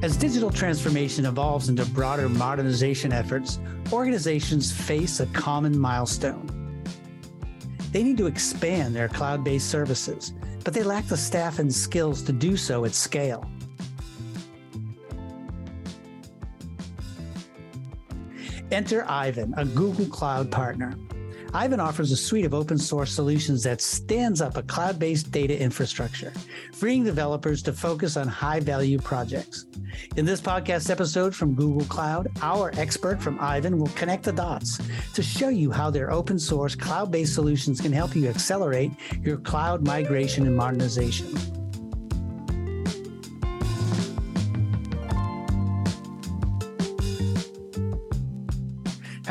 As digital transformation evolves into broader modernization efforts, organizations face a common milestone. They need to expand their cloud based services, but they lack the staff and skills to do so at scale. Enter Aiven, a Google Cloud partner. Aiven offers a suite of open source solutions that stands up a cloud based data infrastructure, freeing developers to focus on high value projects. In this podcast episode from Google Cloud, our expert from Aiven will connect the dots to show you how their open source cloud based solutions can help you accelerate your cloud migration and modernization.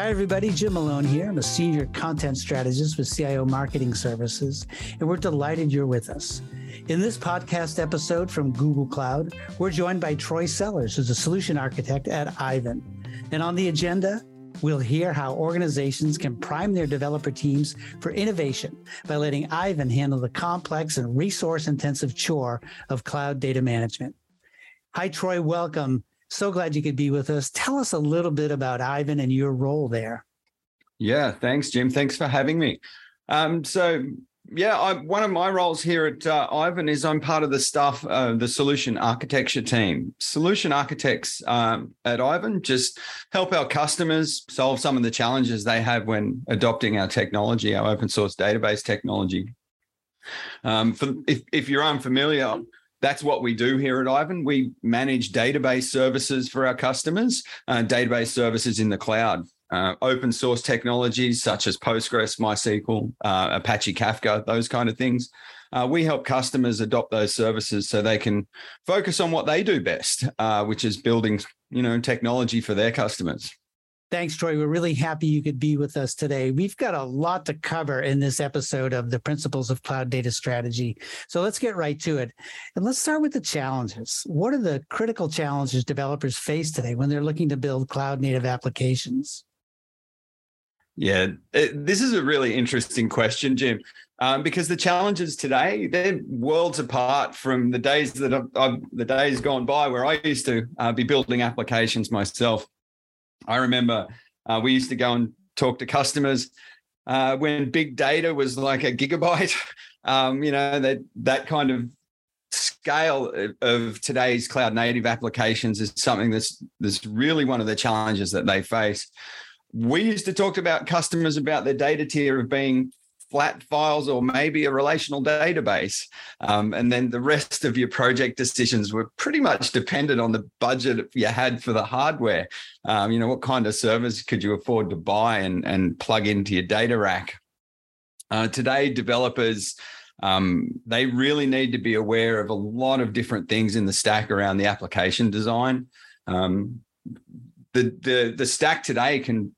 Hi, everybody. Jim Malone here. I'm a senior content strategist with CIO Marketing Services, and we're delighted you're with us. In this podcast episode from Google Cloud, we're joined by Troy Sellers, who's a solution architect at Aiven. And on the agenda, we'll hear how organizations can prime their developer teams for innovation by letting Aiven handle the complex and resource intensive chore of cloud data management. Hi, Troy. Welcome. So glad you could be with us. Tell us a little bit about Aiven and your role there. Yeah, thanks, Jim. Thanks for having me. Um, so, yeah, I, one of my roles here at uh, Aiven is I'm part of the staff, uh, the solution architecture team. Solution architects um, at Aiven just help our customers solve some of the challenges they have when adopting our technology, our open source database technology. Um, for, if, if you're unfamiliar, that's what we do here at Aiven. We manage database services for our customers, uh, database services in the cloud. Uh, open source technologies such as Postgres, MySQL, uh, Apache Kafka, those kind of things. Uh, we help customers adopt those services so they can focus on what they do best, uh, which is building, you know, technology for their customers. Thanks, Troy. We're really happy you could be with us today. We've got a lot to cover in this episode of the Principles of Cloud Data Strategy. So let's get right to it. And let's start with the challenges. What are the critical challenges developers face today when they're looking to build cloud native applications? Yeah, it, this is a really interesting question, Jim, um, because the challenges today they're worlds apart from the days that I've, I've the days gone by where I used to uh, be building applications myself. I remember uh, we used to go and talk to customers uh, when big data was like a gigabyte. Um, you know that that kind of scale of today's cloud native applications is something that's that's really one of the challenges that they face. We used to talk about customers about their data tier of being flat files or maybe a relational database. Um, and then the rest of your project decisions were pretty much dependent on the budget you had for the hardware. Um, you know, what kind of servers could you afford to buy and, and plug into your data rack? Uh, today, developers um, they really need to be aware of a lot of different things in the stack around the application design. Um, the, the the stack today can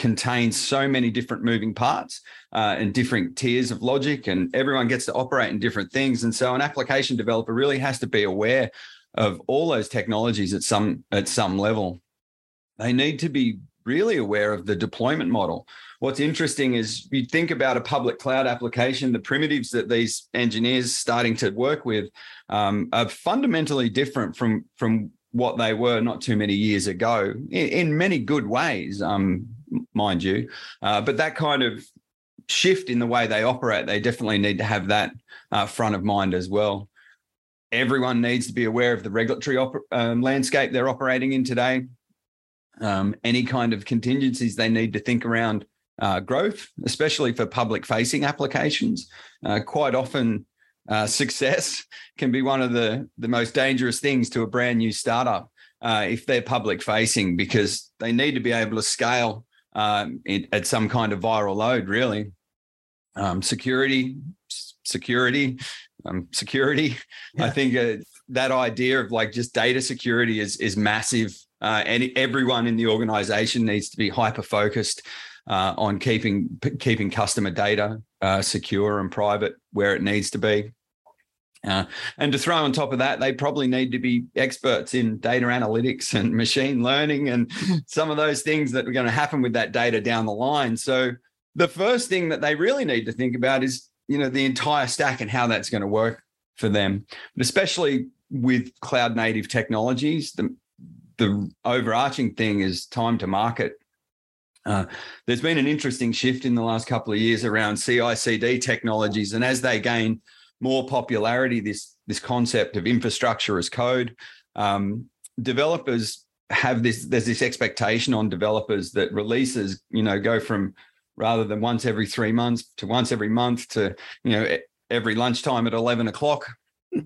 contains so many different moving parts uh, and different tiers of logic, and everyone gets to operate in different things. And so, an application developer really has to be aware of all those technologies at some at some level. They need to be really aware of the deployment model. What's interesting is you think about a public cloud application, the primitives that these engineers starting to work with um, are fundamentally different from from what they were not too many years ago in, in many good ways. Um, mind you. Uh, but that kind of shift in the way they operate, they definitely need to have that uh, front of mind as well. Everyone needs to be aware of the regulatory op- um, landscape they're operating in today. Um, any kind of contingencies they need to think around uh, growth, especially for public facing applications. Uh, quite often, uh, success can be one of the, the most dangerous things to a brand new startup uh, if they're public facing because they need to be able to scale um, it, at some kind of viral load, really. Um, security, security, um, security. Yeah. I think uh, that idea of like just data security is is massive, uh, and everyone in the organization needs to be hyper focused uh, on keeping keeping customer data uh, secure and private where it needs to be. Uh, and to throw on top of that, they probably need to be experts in data analytics and machine learning and some of those things that are going to happen with that data down the line. So the first thing that they really need to think about is, you know, the entire stack and how that's going to work for them. But especially with cloud native technologies, the, the overarching thing is time to market. Uh, there's been an interesting shift in the last couple of years around CI/CD technologies, and as they gain more popularity, this this concept of infrastructure as code, um, developers have this. There's this expectation on developers that releases, you know, go from rather than once every three months to once every month to you know every lunchtime at 11 o'clock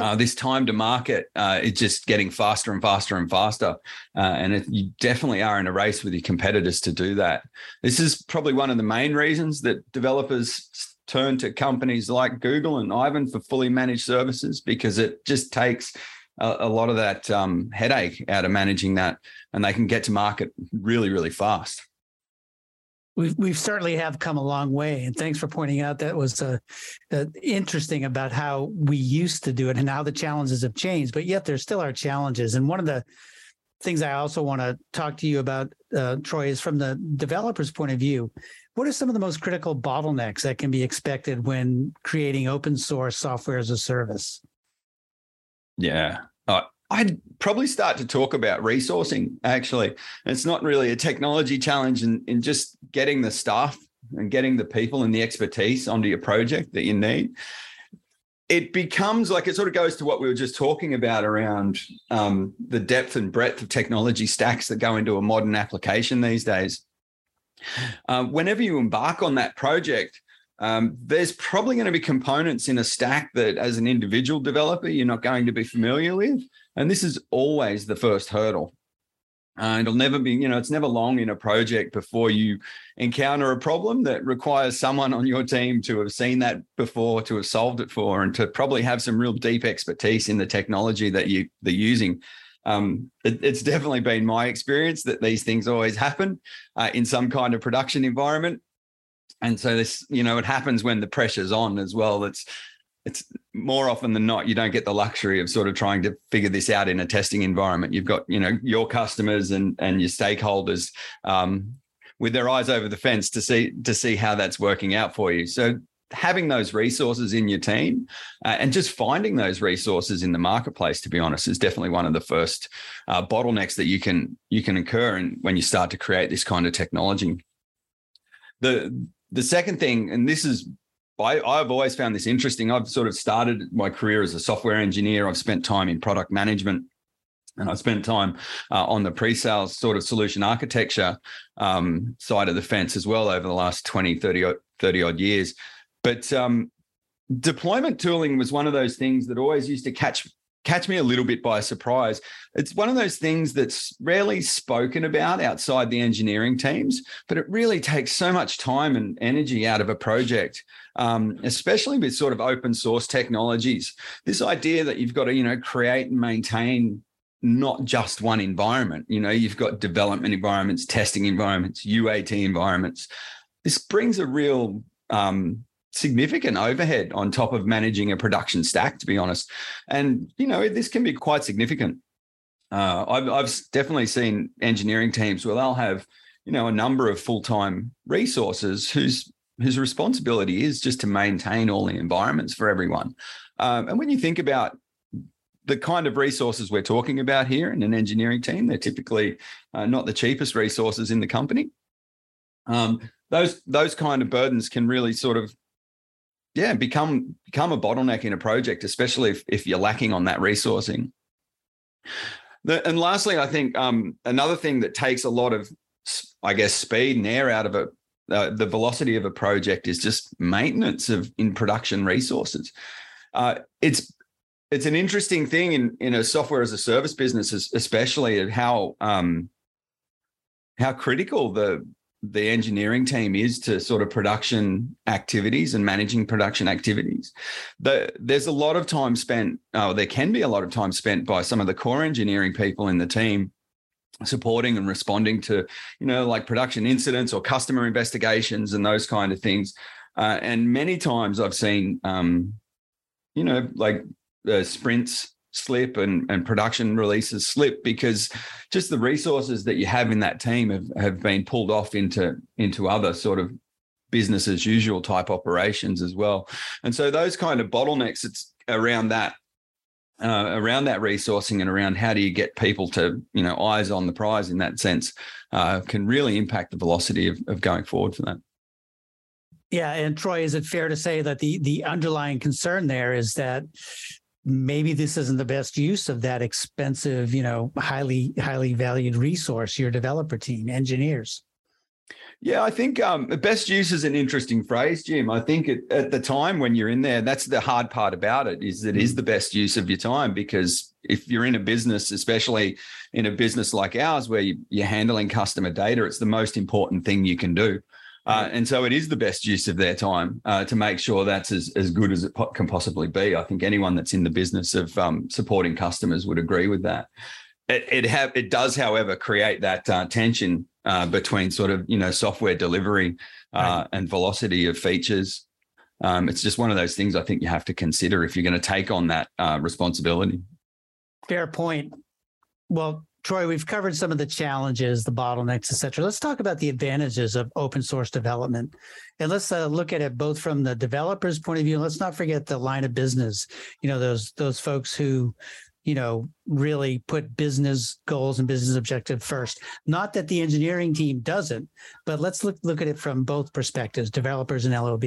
uh, this time to market uh, is just getting faster and faster and faster. Uh, and it, you definitely are in a race with your competitors to do that. This is probably one of the main reasons that developers turn to companies like Google and Aiven for fully managed services because it just takes a, a lot of that um, headache out of managing that and they can get to market really, really fast. We've, we've certainly have come a long way, and thanks for pointing out that was uh, uh, interesting about how we used to do it and how the challenges have changed. But yet, there still are challenges. And one of the things I also want to talk to you about, uh, Troy, is from the developer's point of view. What are some of the most critical bottlenecks that can be expected when creating open source software as a service? Yeah, uh, I'd probably start to talk about resourcing. Actually, it's not really a technology challenge in, in just getting the staff and getting the people and the expertise onto your project that you need. It becomes like it sort of goes to what we were just talking about around um, the depth and breadth of technology stacks that go into a modern application these days. Uh, whenever you embark on that project, um, there's probably going to be components in a stack that, as an individual developer, you're not going to be familiar with. And this is always the first hurdle. Uh, it'll never be, you know, it's never long in a project before you encounter a problem that requires someone on your team to have seen that before, to have solved it for, and to probably have some real deep expertise in the technology that you they're using. Um, it, it's definitely been my experience that these things always happen uh, in some kind of production environment. And so this you know it happens when the pressure's on as well. It's it's more often than not you don't get the luxury of sort of trying to figure this out in a testing environment. You've got you know your customers and and your stakeholders um, with their eyes over the fence to see to see how that's working out for you. So having those resources in your team uh, and just finding those resources in the marketplace to be honest is definitely one of the first uh, bottlenecks that you can you can incur and when you start to create this kind of technology the the second thing, and this is I, I've always found this interesting. I've sort of started my career as a software engineer. I've spent time in product management and I spent time uh, on the pre-sales sort of solution architecture um, side of the fence as well over the last 20, 30, 30 odd years. But um, deployment tooling was one of those things that always used to catch catch me a little bit by surprise. It's one of those things that's rarely spoken about outside the engineering teams, but it really takes so much time and energy out of a project, um, especially with sort of open source technologies. This idea that you've got to, you know, create and maintain not just one environment. You know, you've got development environments, testing environments, UAT environments. This brings a real um, significant overhead on top of managing a production stack, to be honest. And, you know, this can be quite significant. Uh, I've, I've definitely seen engineering teams where they'll have, you know, a number of full-time resources whose whose responsibility is just to maintain all the environments for everyone. Um, and when you think about the kind of resources we're talking about here in an engineering team, they're typically uh, not the cheapest resources in the company. Um, those those kind of burdens can really sort of yeah become become a bottleneck in a project especially if, if you're lacking on that resourcing. The, and lastly i think um, another thing that takes a lot of i guess speed and air out of it uh, the velocity of a project is just maintenance of in production resources. Uh, it's it's an interesting thing in in a software as a service business especially how um, how critical the the engineering team is to sort of production activities and managing production activities. The, there's a lot of time spent, oh, there can be a lot of time spent by some of the core engineering people in the team supporting and responding to, you know, like production incidents or customer investigations and those kind of things. Uh, and many times I've seen, um, you know, like uh, sprints slip and, and production releases slip because just the resources that you have in that team have, have been pulled off into into other sort of business as usual type operations as well. And so those kind of bottlenecks it's around that uh, around that resourcing and around how do you get people to you know eyes on the prize in that sense uh, can really impact the velocity of, of going forward for that. Yeah, and Troy, is it fair to say that the the underlying concern there is that maybe this isn't the best use of that expensive, you know, highly highly valued resource, your developer team, engineers? Yeah, I think um, best use is an interesting phrase, Jim. I think it, at the time when you're in there, that's the hard part about it is it is mm. the best use of your time because if you're in a business, especially in a business like ours where you, are handling customer data, it's the most important thing you can do. Uh, and so it is the best use of their time uh, to make sure that's as, as good as it po- can possibly be. I think anyone that's in the business of um, supporting customers would agree with that. It, it have it does, however, create that uh, tension uh, between sort of you know software delivery uh, right. and velocity of features. Um, it's just one of those things I think you have to consider if you're going to take on that uh, responsibility. Fair point. Well, Troy, we've covered some of the challenges, the bottlenecks, et cetera. Let's talk about the advantages of open source development. And let's uh, look at it both from the developer's point of view. Let's not forget the line of business, you know, those those folks who you know, really put business goals and business objective first. Not that the engineering team doesn't, but let's look look at it from both perspectives, developers and LOB.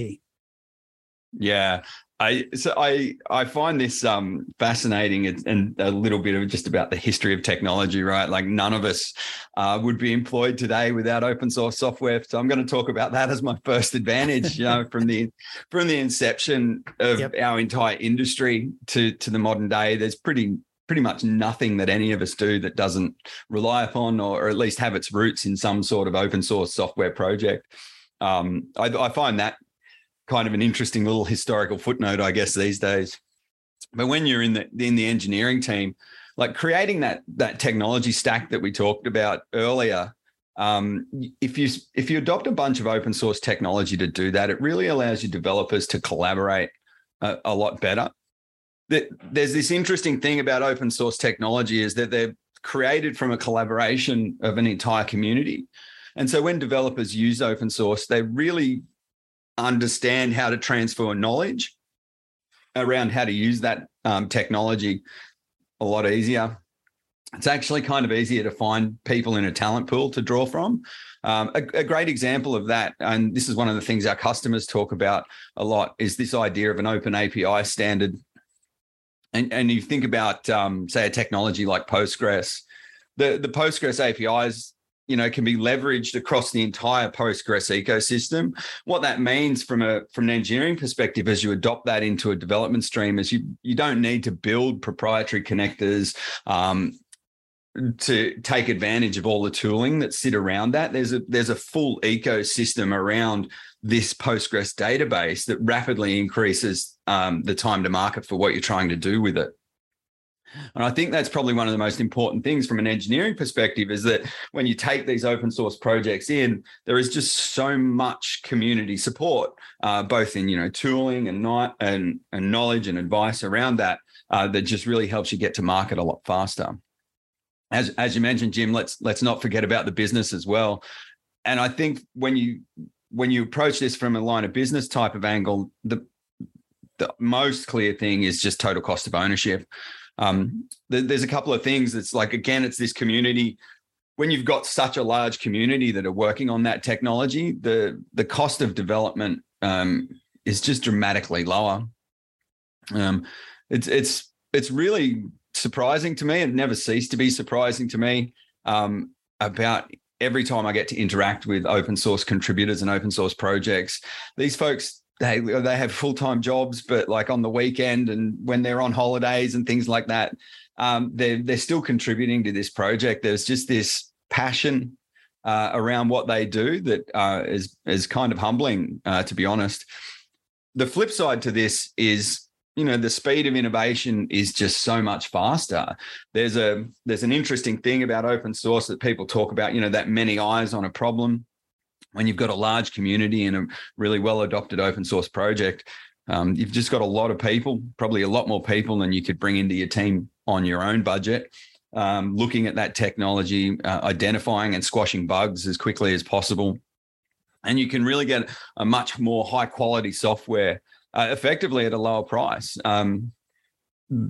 Yeah. I so I I find this um fascinating and a little bit of just about the history of technology, right? Like none of us uh, would be employed today without open source software. So I'm going to talk about that as my first advantage, you know, from the from the inception of yep. our entire industry to to the modern day. There's pretty pretty much nothing that any of us do that doesn't rely upon or, or at least have its roots in some sort of open source software project. Um, I, I find that kind of an interesting little historical footnote, I guess, these days. But when you're in the in the engineering team, like creating that that technology stack that we talked about earlier, um, if you if you adopt a bunch of open source technology to do that, it really allows your developers to collaborate a, a lot better. That There's this interesting thing about open source technology is that they're created from a collaboration of an entire community. And so when developers use open source, they really understand how to transfer knowledge around how to use that um, technology a lot easier. It's actually kind of easier to find people in a talent pool to draw from. Um, a, a, great example of that, and this is one of the things our customers talk about a lot, is this idea of an open API standard. And, and you think about, um, say, a technology like Postgres. The, the Postgres APIs you know can be leveraged across the entire postgres ecosystem. What that means from a from an engineering perspective as you adopt that into a development stream is you you don't need to build proprietary connectors um, to take advantage of all the tooling that sit around that. There's a there's a full ecosystem around this postgres database that rapidly increases um, the time to market for what you're trying to do with it and I think that's probably one of the most important things from an engineering perspective is that when you take these open source projects in, there is just so much community support, uh, both in you know tooling and not and, and knowledge and advice around that uh, that just really helps you get to market a lot faster. As as you mentioned, Jim, let's let's not forget about the business as well. And I think when you when you approach this from a line of business type of angle, the the most clear thing is just total cost of ownership um, th- there's a couple of things. It's like again, it's this community. When you've got such a large community that are working on that technology, the the cost of development um, is just dramatically lower. Um, it's it's it's really surprising to me. It never ceased to be surprising to me um, about every time I get to interact with open source contributors and open source projects. These folks they they have full time jobs, but like on the weekend and when they're on holidays and things like that, um, they're they're still contributing to this project. There's just this passion uh, around what they do that uh, is is kind of humbling, uh, to be honest. The flip side to this is you know the speed of innovation is just so much faster there's a there's an interesting thing about open source that people talk about you know that many eyes on a problem when you've got a large community and a really well adopted open source project, um, you've just got a lot of people, probably a lot more people than you could bring into your team on your own budget. Um, looking at that technology, uh, identifying and squashing bugs as quickly as possible. And you can really get a much more high quality software uh, effectively at a lower price. Um,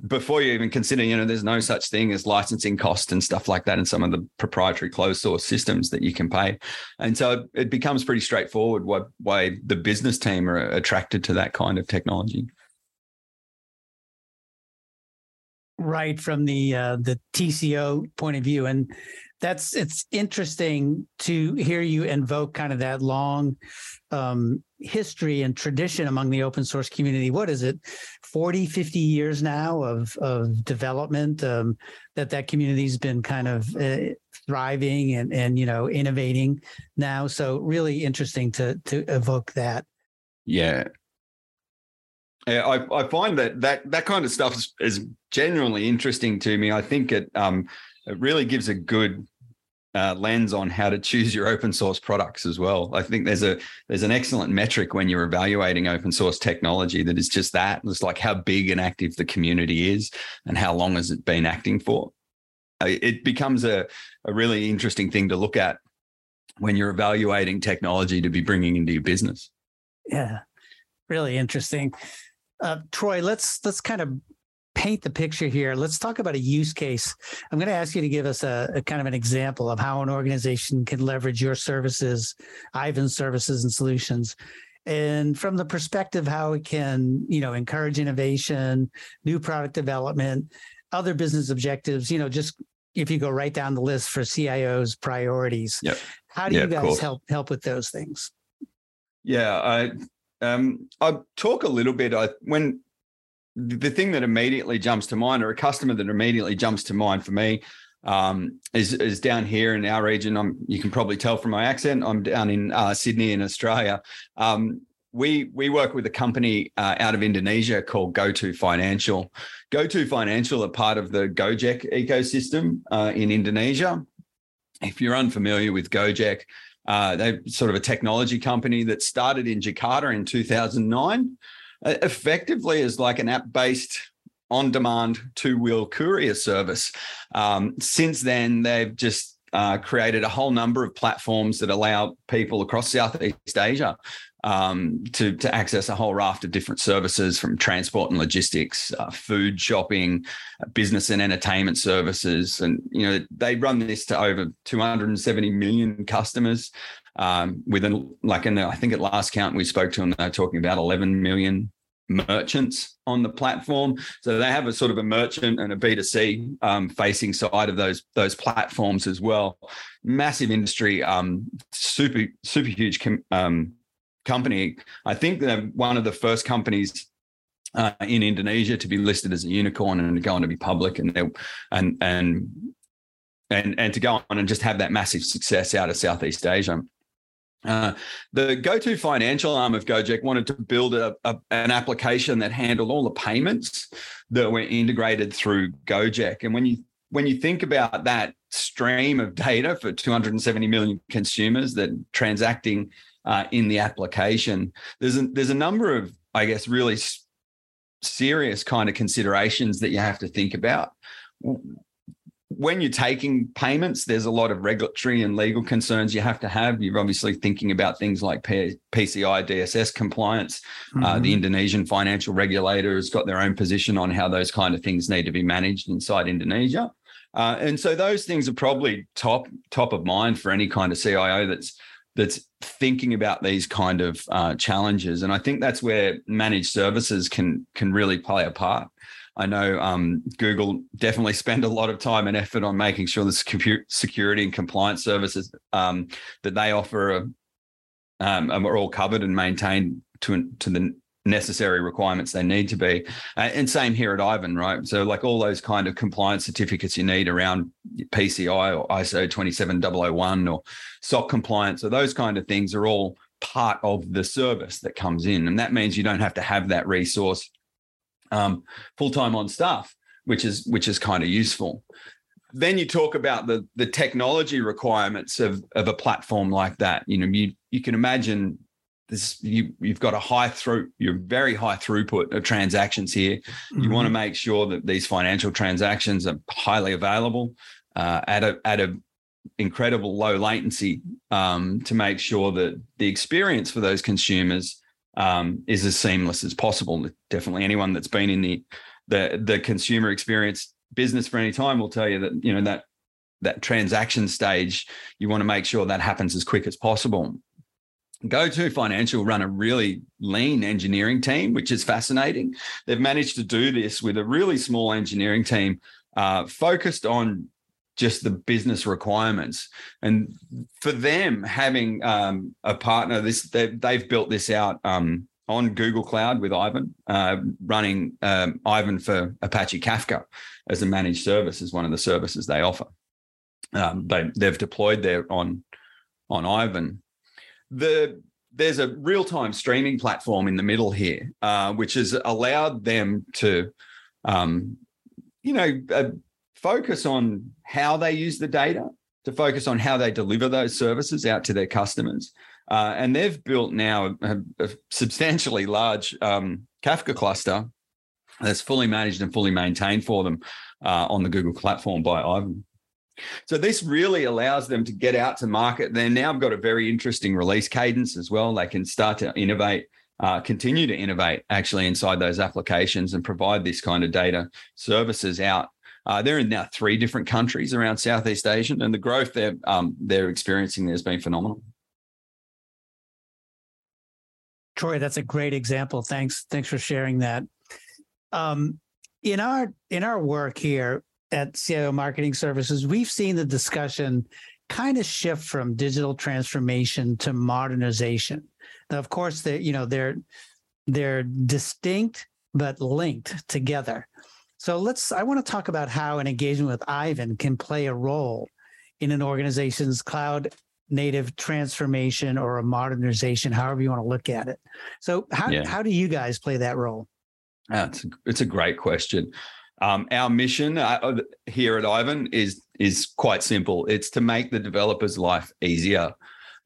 before you even consider, you know, there's no such thing as licensing cost and stuff like that in some of the proprietary closed source systems that you can pay. And so it becomes pretty straightforward why, why the business team are attracted to that kind of technology. Right from the uh, the TCO point of view, and that's it's interesting to hear you invoke kind of that long um, history and tradition among the open source community what is it 40 50 years now of of development um, that that community's been kind of uh, thriving and and you know innovating now? So really interesting to to evoke that. Yeah. Yeah, I, I find that that that kind of stuff is, is genuinely interesting to me. I think it um, it really gives a good uh, lens on how to choose your open source products as well. I think there's a there's an excellent metric when you're evaluating open source technology that is just that. It's like how big and active the community is and how long has it been acting for. Uh, it becomes a, a really interesting thing to look at when you're evaluating technology to be bringing into your business. Yeah, really interesting. Uh, Troy, let's let's kind of paint the picture here, let's talk about a use case. I'm going to ask you to give us a, a, kind of an example of how an organization can leverage your services, Aiven services and solutions. And from the perspective how it can, you know, encourage innovation, new product development, other business objectives, you know, just if you go right down the list for CIO's priorities. Yep. How do yep, you guys help help with those things? Yeah, I um, I talk a little bit. I when the thing that immediately jumps to mind, or a customer that immediately jumps to mind for me, um, is is down here in our region. I'm, you can probably tell from my accent. I'm down in uh, Sydney in Australia. Um, we we work with a company uh, out of Indonesia called GoTo Financial. GoTo Financial are part of the Gojek ecosystem uh, in Indonesia. If you're unfamiliar with Gojek, uh, they're sort of a technology company that started in Jakarta in 2009 effectively is like an app based on demand two wheel courier service. Um, since then, they've just uh, created a whole number of platforms that allow people across Southeast Asia um, to, to access a whole raft of different services from transport and logistics, uh, food shopping, uh, business and entertainment services. And, you know, they run this to over 270 million customers um, within like in the, I think at last count we spoke to them, they're talking about 11 million merchants on the platform. So they have a sort of a merchant and a B2C um, facing side of those those platforms as well. Massive industry, um, super super huge com- um, company. I think they're one of the first companies uh, in Indonesia to be listed as a unicorn and going to be public and and and and and to go on and just have that massive success out of Southeast Asia. Uh, the GoTo financial arm of Gojek wanted to build a, a, an application that handled all the payments that were integrated through Gojek. And when you when you think about that stream of data for 270 million consumers that transacting uh, in the application, there's a, there's a number of I guess really serious kind of considerations that you have to think about when you're taking payments, there's a lot of regulatory and legal concerns you have to have. You're obviously thinking about things like PCI DSS compliance. Mm-hmm. Uh, the mm-hmm. Indonesian financial regulator has got their own position on how those kind of things need to be managed inside Indonesia. Uh, and so those things are probably top top of mind for any kind of CIO that's that's thinking about these kind of uh, challenges. And I think that's where managed services can can really play a part. I know um, Google definitely spend a lot of time and effort on making sure the security and compliance services um, that they offer are, um, are all covered and maintained to to the necessary requirements they need to be. Uh, and same here at Aiven, right? So like all those kind of compliance certificates you need around PCI or ISO 27001 or SOC compliance or those kind of things are all part of the service that comes in. And that means you don't have to have that resource um, full time on staff, which is which is kind of useful. Then you talk about the the technology requirements of of a platform like that. You know, you you can imagine this you you've got a high through you're very high throughput of transactions here. Mm-hmm. You want to make sure that these financial transactions are highly available uh, at a at a incredible low latency um, to make sure that the experience for those consumers um, is as seamless as possible. Definitely, anyone that's been in the the the consumer experience business for any time will tell you that you know that that transaction stage you want to make sure that happens as quick as possible GoTo Financial run a really lean engineering team, which is fascinating. They've managed to do this with a really small engineering team uh, focused on just the business requirements. And for them, having um, a partner, this they've, they've, built this out um, on Google Cloud with Aiven, uh, running um, Aiven for Apache Kafka as a managed service is one of the services they offer. Um, they, they've deployed there on on Aiven. The there's a real time streaming platform in the middle here, uh, which has allowed them to, um, you know, uh, focus on how they use the data, to focus on how they deliver those services out to their customers. Uh, and they've built now a, a substantially large um, Kafka cluster that's fully managed and fully maintained for them uh, on the Google platform by Aiven. So this really allows them to get out to market. They now got a very interesting release cadence as well. They can start to innovate, uh, continue to innovate actually inside those applications and provide this kind of data services out uh, they're in now three different countries around Southeast Asia, and the growth they're um, they're experiencing there has been phenomenal. Troy, that's a great example. Thanks, thanks for sharing that. Um, in our in our work here at CIO Marketing Services, we've seen the discussion kind of shift from digital transformation to modernization. Now, of course, they you know they're they're distinct but linked together. So let's, I want to talk about how an engagement with Aiven can play a role in an organization's cloud native transformation or a modernization, however you want to look at it. So how, yeah. how do you guys play that role? Uh, it's, a, it's a great question. Um, our mission uh, here at Aiven is is quite simple. It's to make the developer's life easier.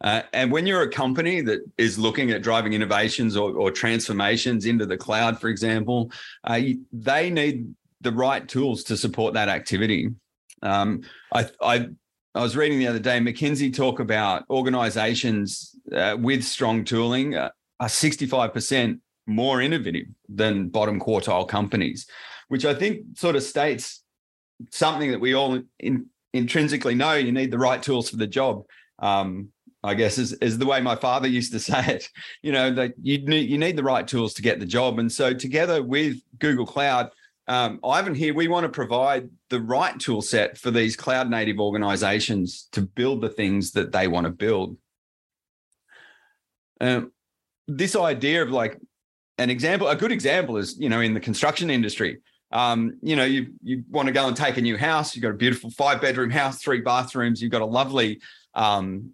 Uh, and when you're a company that is looking at driving innovations or, or transformations into the cloud, for example, uh, they need the right tools to support that activity. Um, I, I, I was reading the other day McKinsey talk about organizations uh, with strong tooling uh, are 65% more innovative than bottom quartile companies, which I think sort of states something that we all in, intrinsically know you need the right tools for the job. Um, I guess is, is the way my father used to say it. You know, that you need you need the right tools to get the job. And so together with Google Cloud, um, Aiven here, we want to provide the right tool set for these cloud native organizations to build the things that they want to build. Um, this idea of like an example, a good example is, you know, in the construction industry, um, you know, you you want to go and take a new house. You've got a beautiful five bedroom house, three bathrooms. You've got a lovely um,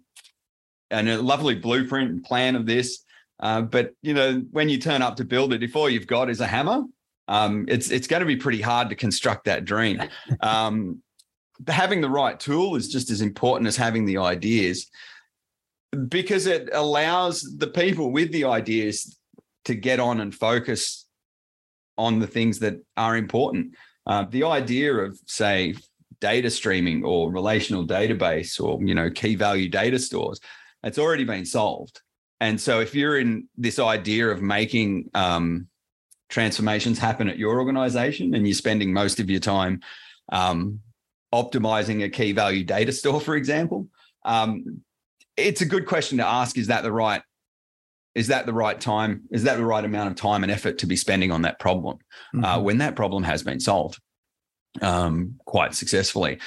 and a lovely blueprint and plan of this. Uh, but you know, when you turn up to build it, if all you've got is a hammer, um, it's it's going to be pretty hard to construct that dream. Um, having the right tool is just as important as having the ideas because it allows the people with the ideas to get on and focus on the things that are important. Uh, the idea of, say, data streaming or relational database or you know key value data stores, it's already been solved. And so, if you're in this idea of making um, transformations happen at your organization and you're spending most of your time um, optimizing a key value data store, for example, um, it's a good question to ask. Is that the right? Is that the right time? Is that the right amount of time and effort to be spending on that problem uh, mm-hmm. uh, when that problem has been solved um, quite successfully?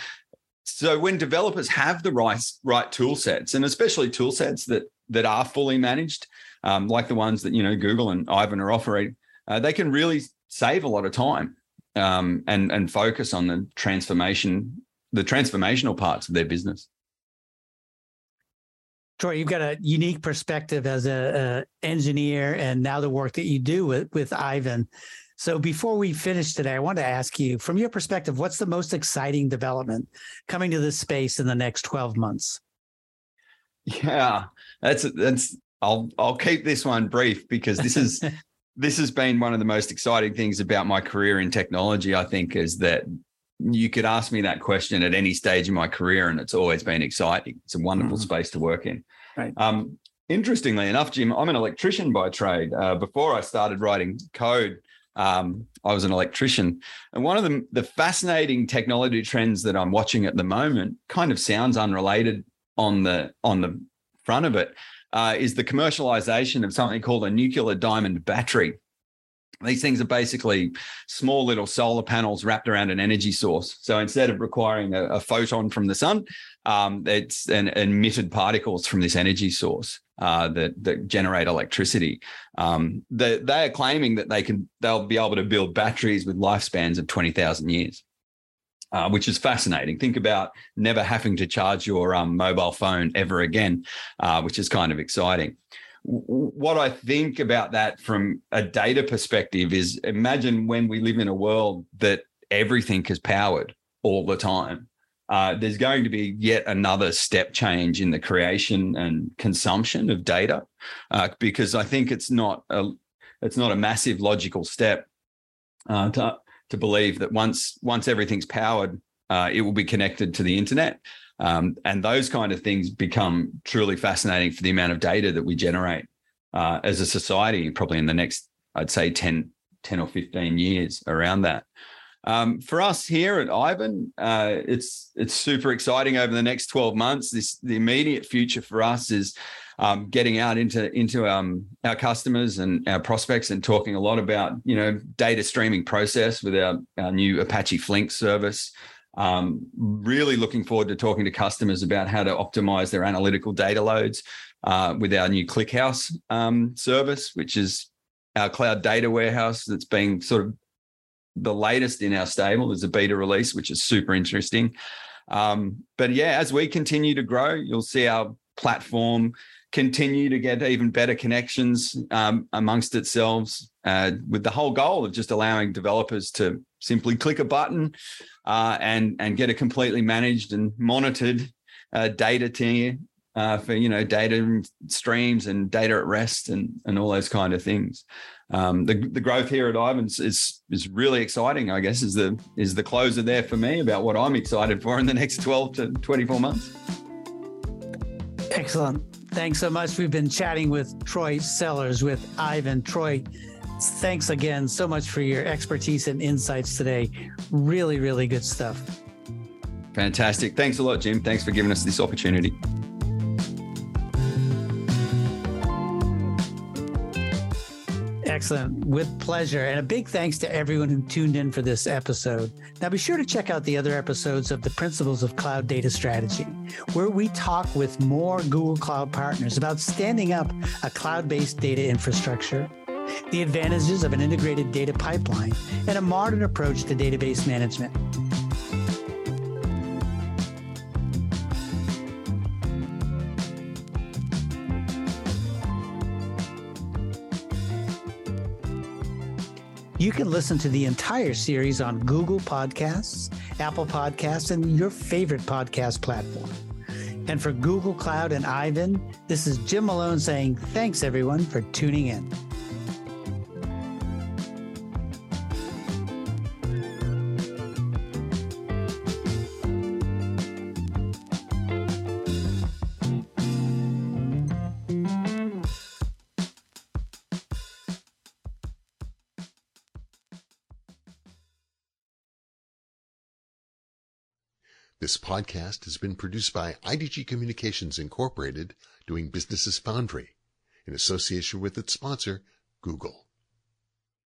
So when developers have the right right tool sets, and especially tool sets that that are fully managed, um, like the ones that you know Google and Aiven are offering, uh, they can really save a lot of time um, and and focus on the transformation, the transformational parts of their business. Troy, you've got a unique perspective as a, a, engineer, and now the work that you do with with Aiven. So before we finish today, I want to ask you, from your perspective, what's the most exciting development coming to this space in the next twelve months? Yeah, that's that's. I'll I'll keep this one brief because this is this has been one of the most exciting things about my career in technology, I think, is that you could ask me that question at any stage in my career, and it's always been exciting. It's a wonderful mm. space to work in. Right. Um, interestingly enough, Jim, I'm an electrician by trade. Uh, before I started writing code, um, I was an electrician. And one of the, the fascinating technology trends that I'm watching at the moment kind of sounds unrelated on the on the front of it uh, is the commercialization of something called a nuclear diamond battery. These things are basically small little solar panels wrapped around an energy source. So instead of requiring a, a photon from the sun, um, it's an emitted particles from this energy source uh, that that generate electricity. Um, they, they are claiming that they can they'll be able to build batteries with lifespans of twenty thousand years. Uh, which is fascinating. Think about never having to charge your um, mobile phone ever again, uh, which is kind of exciting. What I think about that from a data perspective is imagine when we live in a world that everything is powered all the time. Uh, there's going to be yet another step change in the creation and consumption of data, uh, because I think it's not a it's not a massive logical step uh, to to believe that once once everything's powered, uh, it will be connected to the internet. Um, and those kind of things become truly fascinating for the amount of data that we generate uh, as a society, probably in the next, I'd say 10, 10 or 15 years around that. Um, for us here at Aiven, uh, it's it's super exciting over the next 12 months. This the immediate future for us is um, getting out into into um, our customers and our prospects and talking a lot about you know data streaming process with our, our new Apache Flink service. Um, really looking forward to talking to customers about how to optimize their analytical data loads uh, with our new ClickHouse um, service, which is our cloud data warehouse that's being sort of the latest in our stable. is a beta release, which is super interesting. Um, but yeah, as we continue to grow, you'll see our platform continue to get even better connections um, amongst itself uh, with the whole goal of just allowing developers to simply click a button uh, and and get a completely managed and monitored uh, data tier uh, for you know data streams and data at rest and and all those kind of things. Um, the the growth here at Aiven's is is really exciting. I guess is the is the closer there for me about what I'm excited for in the next 12 to 24 months. Excellent. Thanks so much. We've been chatting with Troy Sellers with Aiven Troy, thanks again so much for your expertise and insights today. Really, really good stuff. Fantastic. Thanks a lot, Jim. Thanks for giving us this opportunity. Excellent. With pleasure. And a big thanks to everyone who tuned in for this episode. Now, be sure to check out the other episodes of the Principles of Cloud Data Strategy, where we talk with more Google Cloud partners about standing up a cloud based data infrastructure, the advantages of an integrated data pipeline, and a modern approach to database management. You can listen to the entire series on Google Podcasts, Apple Podcasts, and your favorite podcast platform. And for Google Cloud and Aiven, this is Jim Malone saying thanks everyone for tuning in. Podcast has been produced by IDG Communications Incorporated, doing business as Foundry, in association with its sponsor, Google.